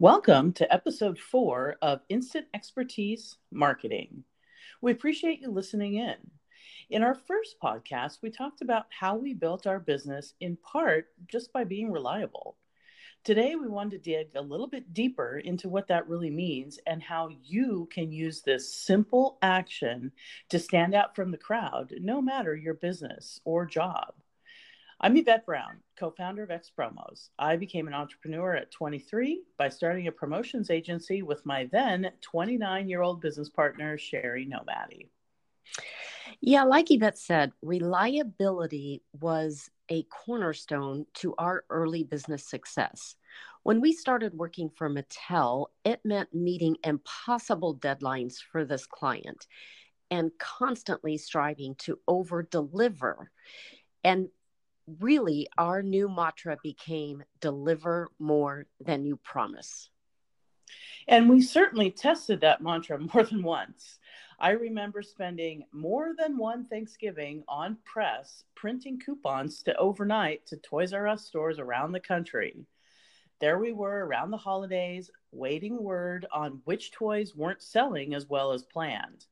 Welcome to episode four of Instant Expertise Marketing. We appreciate you listening in. In our first podcast, we talked about how we built our business in part just by being reliable. Today, we want to dig a little bit deeper into what that really means and how you can use this simple action to stand out from the crowd, no matter your business or job. I'm Yvette Brown, co founder of X Promos. I became an entrepreneur at 23 by starting a promotions agency with my then 29 year old business partner, Sherry Nomadi. Yeah, like Yvette said, reliability was a cornerstone to our early business success. When we started working for Mattel, it meant meeting impossible deadlines for this client and constantly striving to over deliver. And really our new mantra became deliver more than you promise. And we certainly tested that mantra more than once. I remember spending more than one Thanksgiving on press printing coupons to overnight to Toys R Us stores around the country. There we were around the holidays, waiting word on which toys weren't selling as well as planned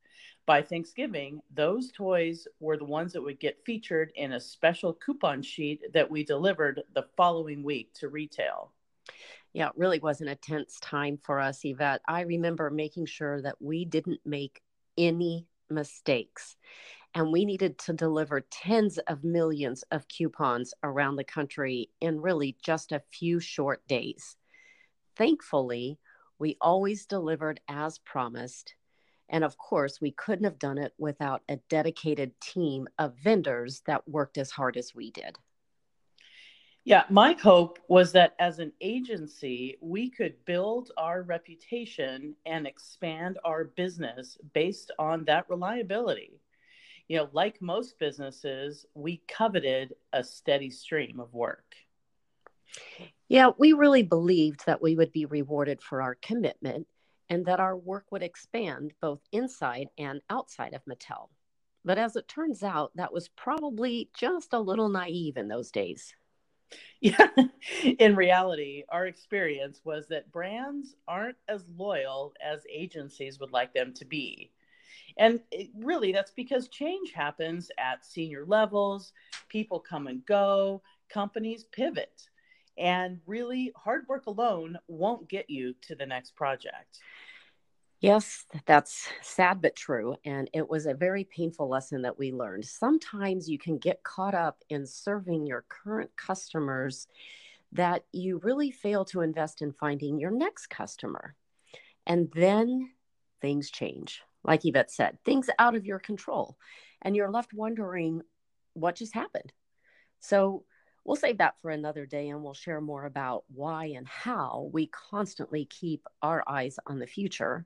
by Thanksgiving, those toys were the ones that would get featured in a special coupon sheet that we delivered the following week to retail. Yeah, it really was an intense time for us, Yvette. I remember making sure that we didn't make any mistakes. And we needed to deliver tens of millions of coupons around the country in really just a few short days. Thankfully, we always delivered as promised and of course, we couldn't have done it without a dedicated team of vendors that worked as hard as we did. Yeah, my hope was that as an agency, we could build our reputation and expand our business based on that reliability. You know, like most businesses, we coveted a steady stream of work. Yeah, we really believed that we would be rewarded for our commitment and that our work would expand both inside and outside of Mattel. But as it turns out, that was probably just a little naive in those days. Yeah, in reality, our experience was that brands aren't as loyal as agencies would like them to be. And it, really, that's because change happens at senior levels, people come and go, companies pivot. And really, hard work alone won't get you to the next project. Yes, that's sad but true. And it was a very painful lesson that we learned. Sometimes you can get caught up in serving your current customers that you really fail to invest in finding your next customer. And then things change. Like Yvette said, things out of your control. And you're left wondering what just happened. So we'll save that for another day and we'll share more about why and how we constantly keep our eyes on the future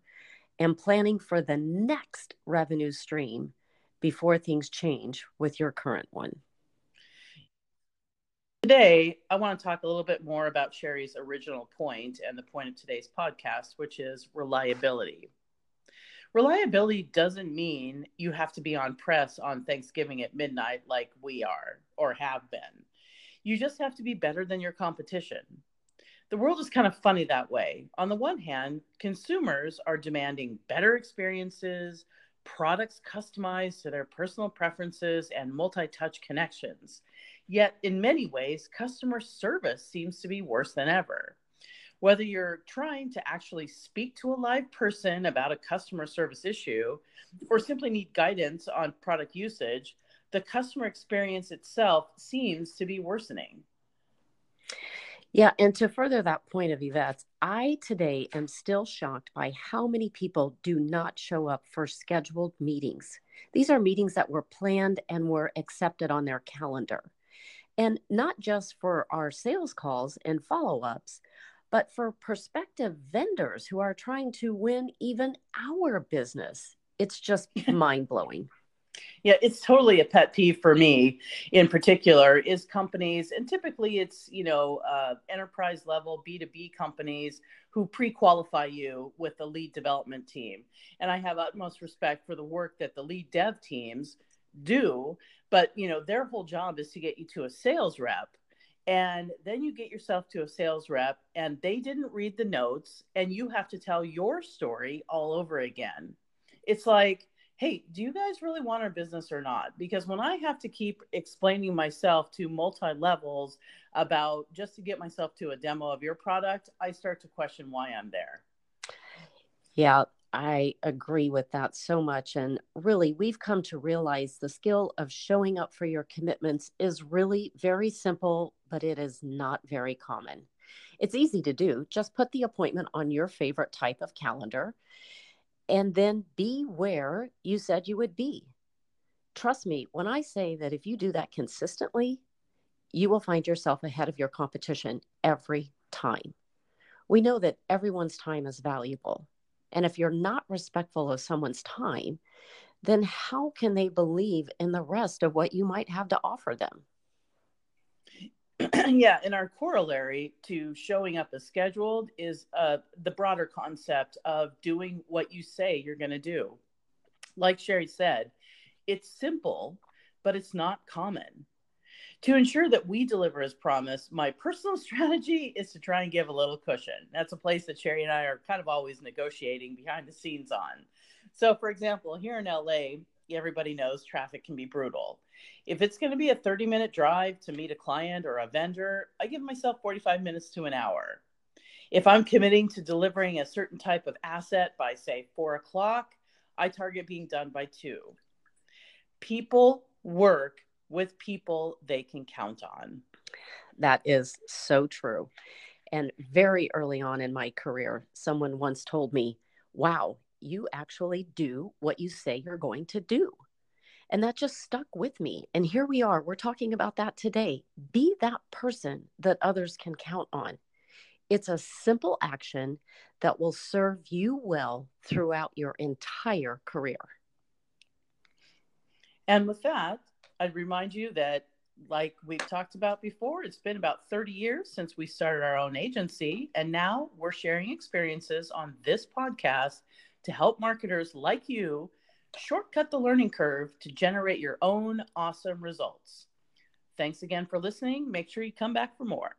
and planning for the next revenue stream before things change with your current one. Today, I want to talk a little bit more about Sherry's original point and the point of today's podcast, which is reliability. Reliability doesn't mean you have to be on press on Thanksgiving at midnight like we are or have been. You just have to be better than your competition. The world is kind of funny that way. On the one hand, consumers are demanding better experiences, products customized to their personal preferences, and multi touch connections. Yet, in many ways, customer service seems to be worse than ever. Whether you're trying to actually speak to a live person about a customer service issue or simply need guidance on product usage, the customer experience itself seems to be worsening. Yeah, and to further that point of Yvette's, I today am still shocked by how many people do not show up for scheduled meetings. These are meetings that were planned and were accepted on their calendar. And not just for our sales calls and follow ups, but for prospective vendors who are trying to win even our business. It's just mind blowing. Yeah, it's totally a pet peeve for me in particular is companies, and typically it's, you know, uh, enterprise level B2B companies who pre qualify you with the lead development team. And I have utmost respect for the work that the lead dev teams do, but, you know, their whole job is to get you to a sales rep And then you get yourself to a sales rep and they didn't read the notes and you have to tell your story all over again. It's like, hey, do you guys really want our business or not? Because when I have to keep explaining myself to multi levels about just to get myself to a demo of your product, I start to question why I'm there. Yeah, I agree with that so much. And really, we've come to realize the skill of showing up for your commitments is really very simple, but it is not very common. It's easy to do. Just put the appointment on your favorite type of calendar and then be where you said you would be. Trust me when I say that if you do that consistently, you will find yourself ahead of your competition every time. We know that everyone's time is valuable and if you're not respectful of someone's time, then how can they believe in the rest of what you might have to offer them? yeah, and our corollary to showing up as scheduled is uh, the broader concept of doing what you say you're going to do. Like Sherry said, it's simple, but it's not common. To ensure that we deliver as promised, my personal strategy is to try and give a little cushion. That's a place that Sherry and I are kind of always negotiating behind the scenes on. So, for example, here in LA, everybody knows traffic can be brutal. If it's going to be a 30 minute drive to meet a client or a vendor, I give myself 45 minutes to an hour. If I'm committing to delivering a certain type of asset by, say, four o'clock, I target being done by two. People work with people they can count on. That is so true. And very early on in my career, someone once told me, Wow, you actually do what you say you're going to do. And that just stuck with me. And here we are, we're talking about that today. Be that person that others can count on. It's a simple action that will serve you well throughout your entire career. And with that, I'd remind you that, like we've talked about before, it's been about 30 years since we started our own agency. And now we're sharing experiences on this podcast to help marketers like you shortcut the learning curve to generate your own awesome results. Thanks again for listening. Make sure you come back for more.